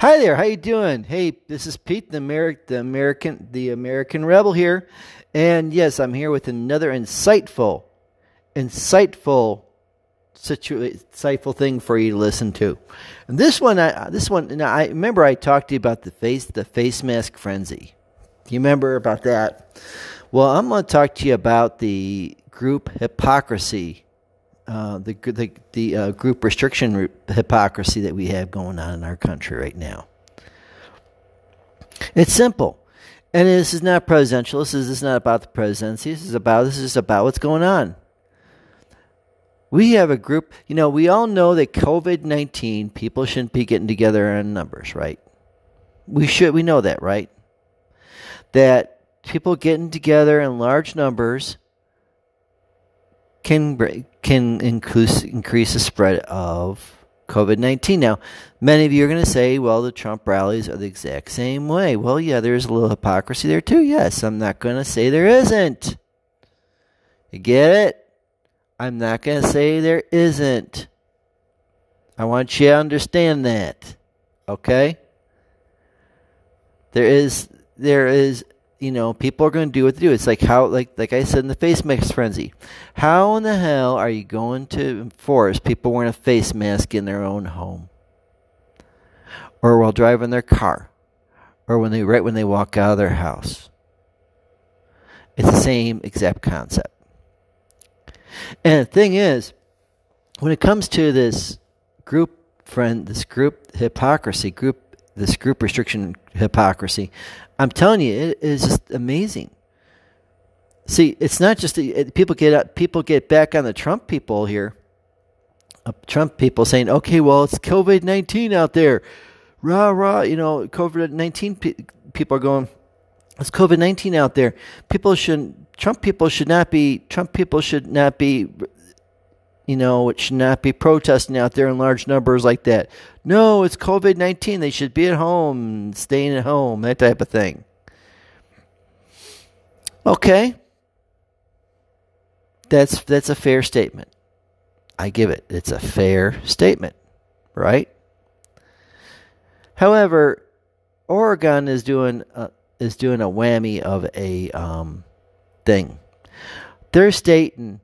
Hi there, how you doing? Hey, this is Pete, the American, the American, the American Rebel here, and yes, I'm here with another insightful, insightful, situ- insightful thing for you to listen to. And this one, I, this one, I remember I talked to you about the face, the face mask frenzy. You remember about that? Well, I'm going to talk to you about the group hypocrisy uh, the the, the uh, group restriction hypocrisy that we have going on in our country right now. It's simple, and this is not presidential. This is, this is not about the presidency. This is about this is about what's going on. We have a group. You know, we all know that COVID nineteen people shouldn't be getting together in numbers, right? We should. We know that, right? That people getting together in large numbers can can increase increase the spread of COVID nineteen. Now, many of you are going to say, "Well, the Trump rallies are the exact same way." Well, yeah, there's a little hypocrisy there too. Yes, I'm not going to say there isn't. You get it? I'm not going to say there isn't. I want you to understand that. Okay? There is there is you know, people are going to do what they do. It's like how, like, like I said in the face mask frenzy. How in the hell are you going to enforce people wearing a face mask in their own home, or while driving their car, or when they right when they walk out of their house? It's the same exact concept. And the thing is, when it comes to this group friend, this group hypocrisy, group this group restriction hypocrisy, I'm telling you, it is just amazing. See, it's not just it, people get people get back on the Trump people here. Uh, Trump people saying, "Okay, well, it's COVID nineteen out there, rah rah." You know, COVID nineteen pe- people are going. It's COVID nineteen out there. People should Trump people should not be Trump people should not be you know, it should not be protesting out there in large numbers like that. No, it's COVID 19. They should be at home, staying at home, that type of thing. Okay. That's that's a fair statement. I give it. It's a fair statement, right? However, Oregon is doing a, is doing a whammy of a um, thing. They're stating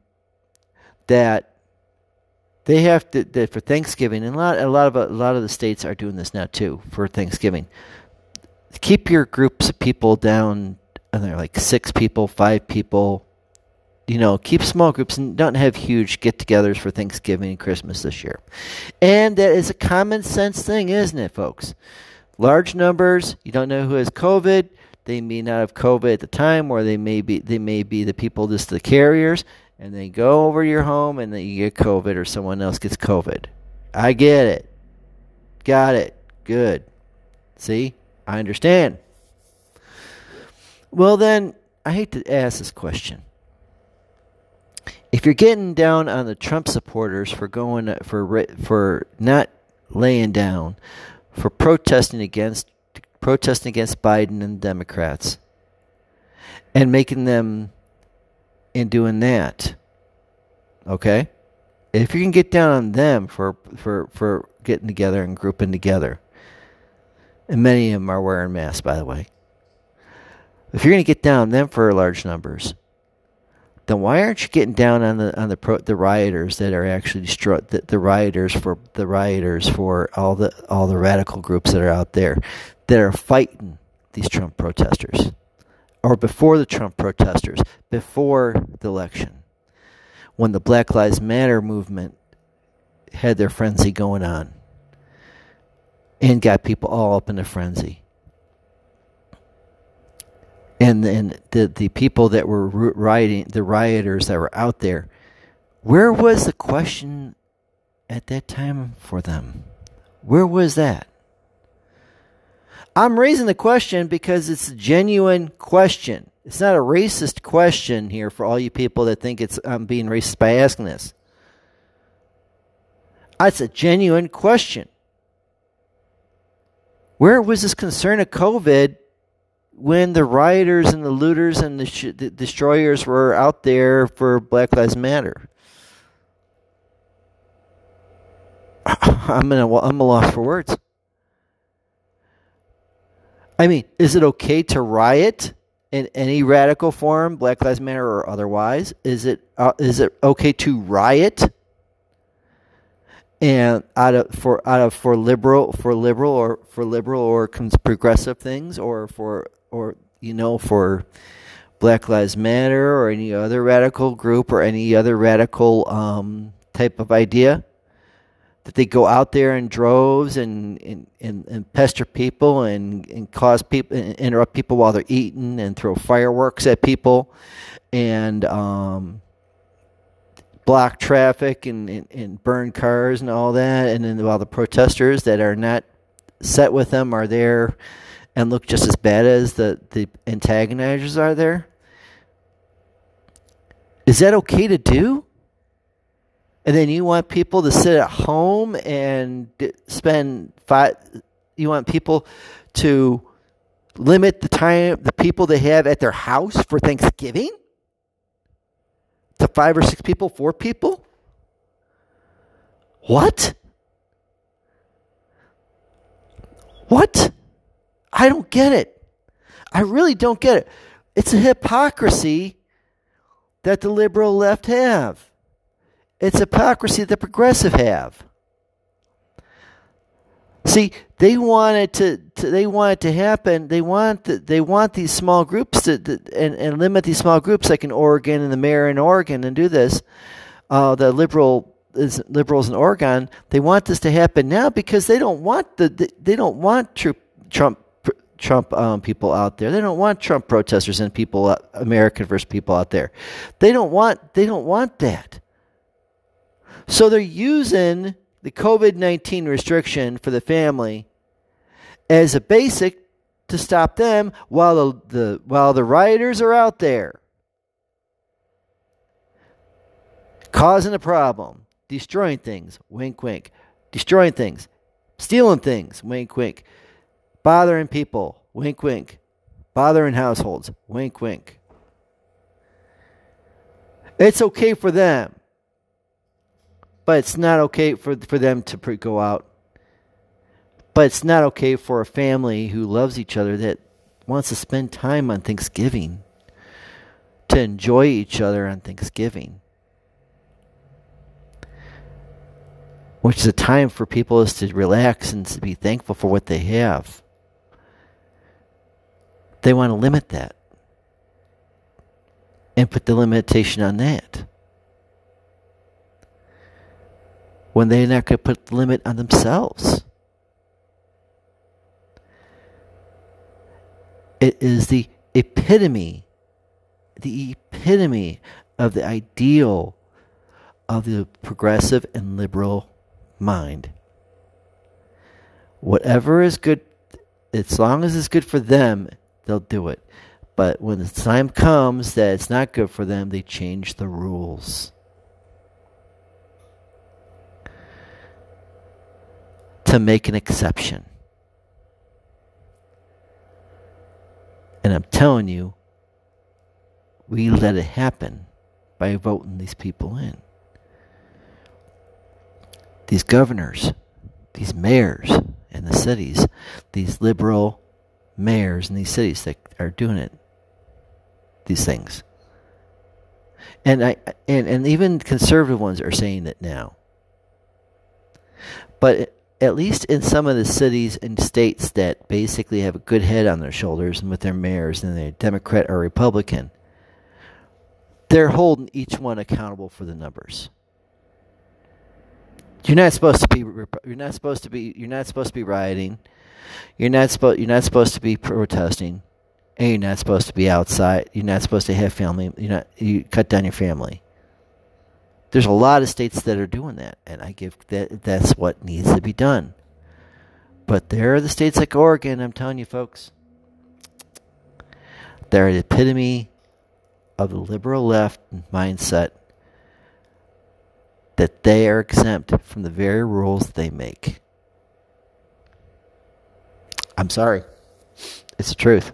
that they have to for Thanksgiving, and a lot a lot of a lot of the states are doing this now too for Thanksgiving. Keep your groups of people down, and they're like six people, five people. You know, keep small groups and don't have huge get-togethers for Thanksgiving and Christmas this year. And that is a common sense thing, isn't it, folks? Large numbers. You don't know who has COVID. They may not have COVID at the time, or they may be they may be the people just the carriers and they go over your home and then you get COVID or someone else gets COVID. I get it. Got it. Good. See? I understand. Well, then, I hate to ask this question. If you're getting down on the Trump supporters for going for for not laying down, for protesting against protesting against Biden and Democrats, and making them in doing that. Okay? If you can get down on them for for for getting together and grouping together. And many of them are wearing masks, by the way. If you're going to get down on them for large numbers, then why aren't you getting down on the on the pro, the rioters that are actually destroy the, the rioters for the rioters for all the all the radical groups that are out there that are fighting these Trump protesters? Or before the Trump protesters, before the election, when the Black Lives Matter movement had their frenzy going on and got people all up in a frenzy. And then the, the people that were rioting, the rioters that were out there, where was the question at that time for them? Where was that? I'm raising the question because it's a genuine question. It's not a racist question here for all you people that think it's I'm being racist by asking this. Ah, it's a genuine question. Where was this concern of COVID when the rioters and the looters and the, sh- the destroyers were out there for Black Lives Matter? I'm in a, I'm a loss for words. I mean, is it okay to riot in any radical form, Black Lives Matter or otherwise? Is it uh, is it okay to riot? And out of for out of for liberal for liberal or for liberal or progressive things or for or you know for Black Lives Matter or any other radical group or any other radical um, type of idea that they go out there in droves and and, and, and pester people and, and cause people interrupt people while they're eating and throw fireworks at people. And um, block traffic and, and, and burn cars and all that. And then while the protesters that are not set with them are there and look just as bad as the, the antagonizers are there. Is that okay to do and then you want people to sit at home and spend five you want people to limit the time the people they have at their house for thanksgiving? To five or six people four people? What? What? I don't get it. I really don't get it. It's a hypocrisy that the liberal left have it's hypocrisy the progressive have. See, they want it to, to, they want it to happen. They want the, they want these small groups to, to, and, and limit these small groups like in Oregon and the mayor in Oregon and do this. Uh, the liberal is liberals in Oregon. They want this to happen now because they don't want the, the they don't want Trump Trump Trump um, people out there. They don't want Trump protesters and people uh, American versus people out there. They don't want they don't want that. So they're using the COVID 19 restriction for the family as a basic to stop them while the, the, while the rioters are out there causing a problem, destroying things, wink, wink, destroying things, stealing things, wink, wink, bothering people, wink, wink, bothering households, wink, wink. It's okay for them but it's not okay for for them to go out. But it's not okay for a family who loves each other that wants to spend time on Thanksgiving to enjoy each other on Thanksgiving. Which is a time for people is to relax and to be thankful for what they have. They want to limit that and put the limitation on that. When they're not going to put the limit on themselves. It is the epitome, the epitome of the ideal of the progressive and liberal mind. Whatever is good, as long as it's good for them, they'll do it. But when the time comes that it's not good for them, they change the rules. To make an exception. And I'm telling you, we let it happen by voting these people in. These governors, these mayors in the cities, these liberal mayors in these cities that are doing it, these things. And I and, and even conservative ones are saying it now. But at least in some of the cities and states that basically have a good head on their shoulders and with their mayors and they're Democrat or Republican, they're holding each one accountable for the numbers. You're not supposed to be. You're not supposed to be. You're not supposed to be rioting. You're not supposed. You're not supposed to be protesting, and you're not supposed to be outside. You're not supposed to have family. You're not. You cut down your family. There's a lot of states that are doing that, and I give that that's what needs to be done. But there are the states like Oregon, I'm telling you folks. They're the epitome of the liberal left mindset that they are exempt from the very rules they make. I'm sorry. It's the truth.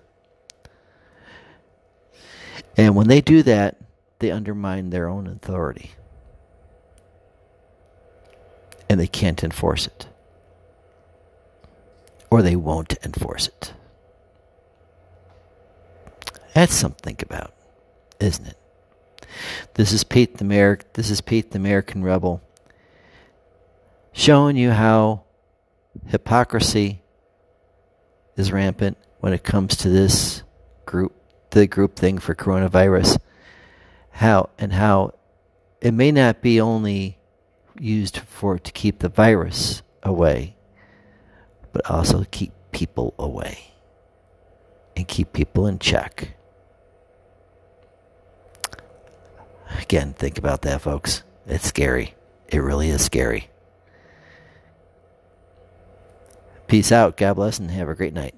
And when they do that, they undermine their own authority and they can't enforce it. Or they won't enforce it. That's something to think about, isn't it? This is Pete the American. This is Pete the American Rebel, showing you how hypocrisy is rampant when it comes to this group, the group thing for coronavirus. How and how it may not be only used for to keep the virus away, but also keep people away and keep people in check. Again, think about that, folks. It's scary. It really is scary. Peace out. God bless and have a great night.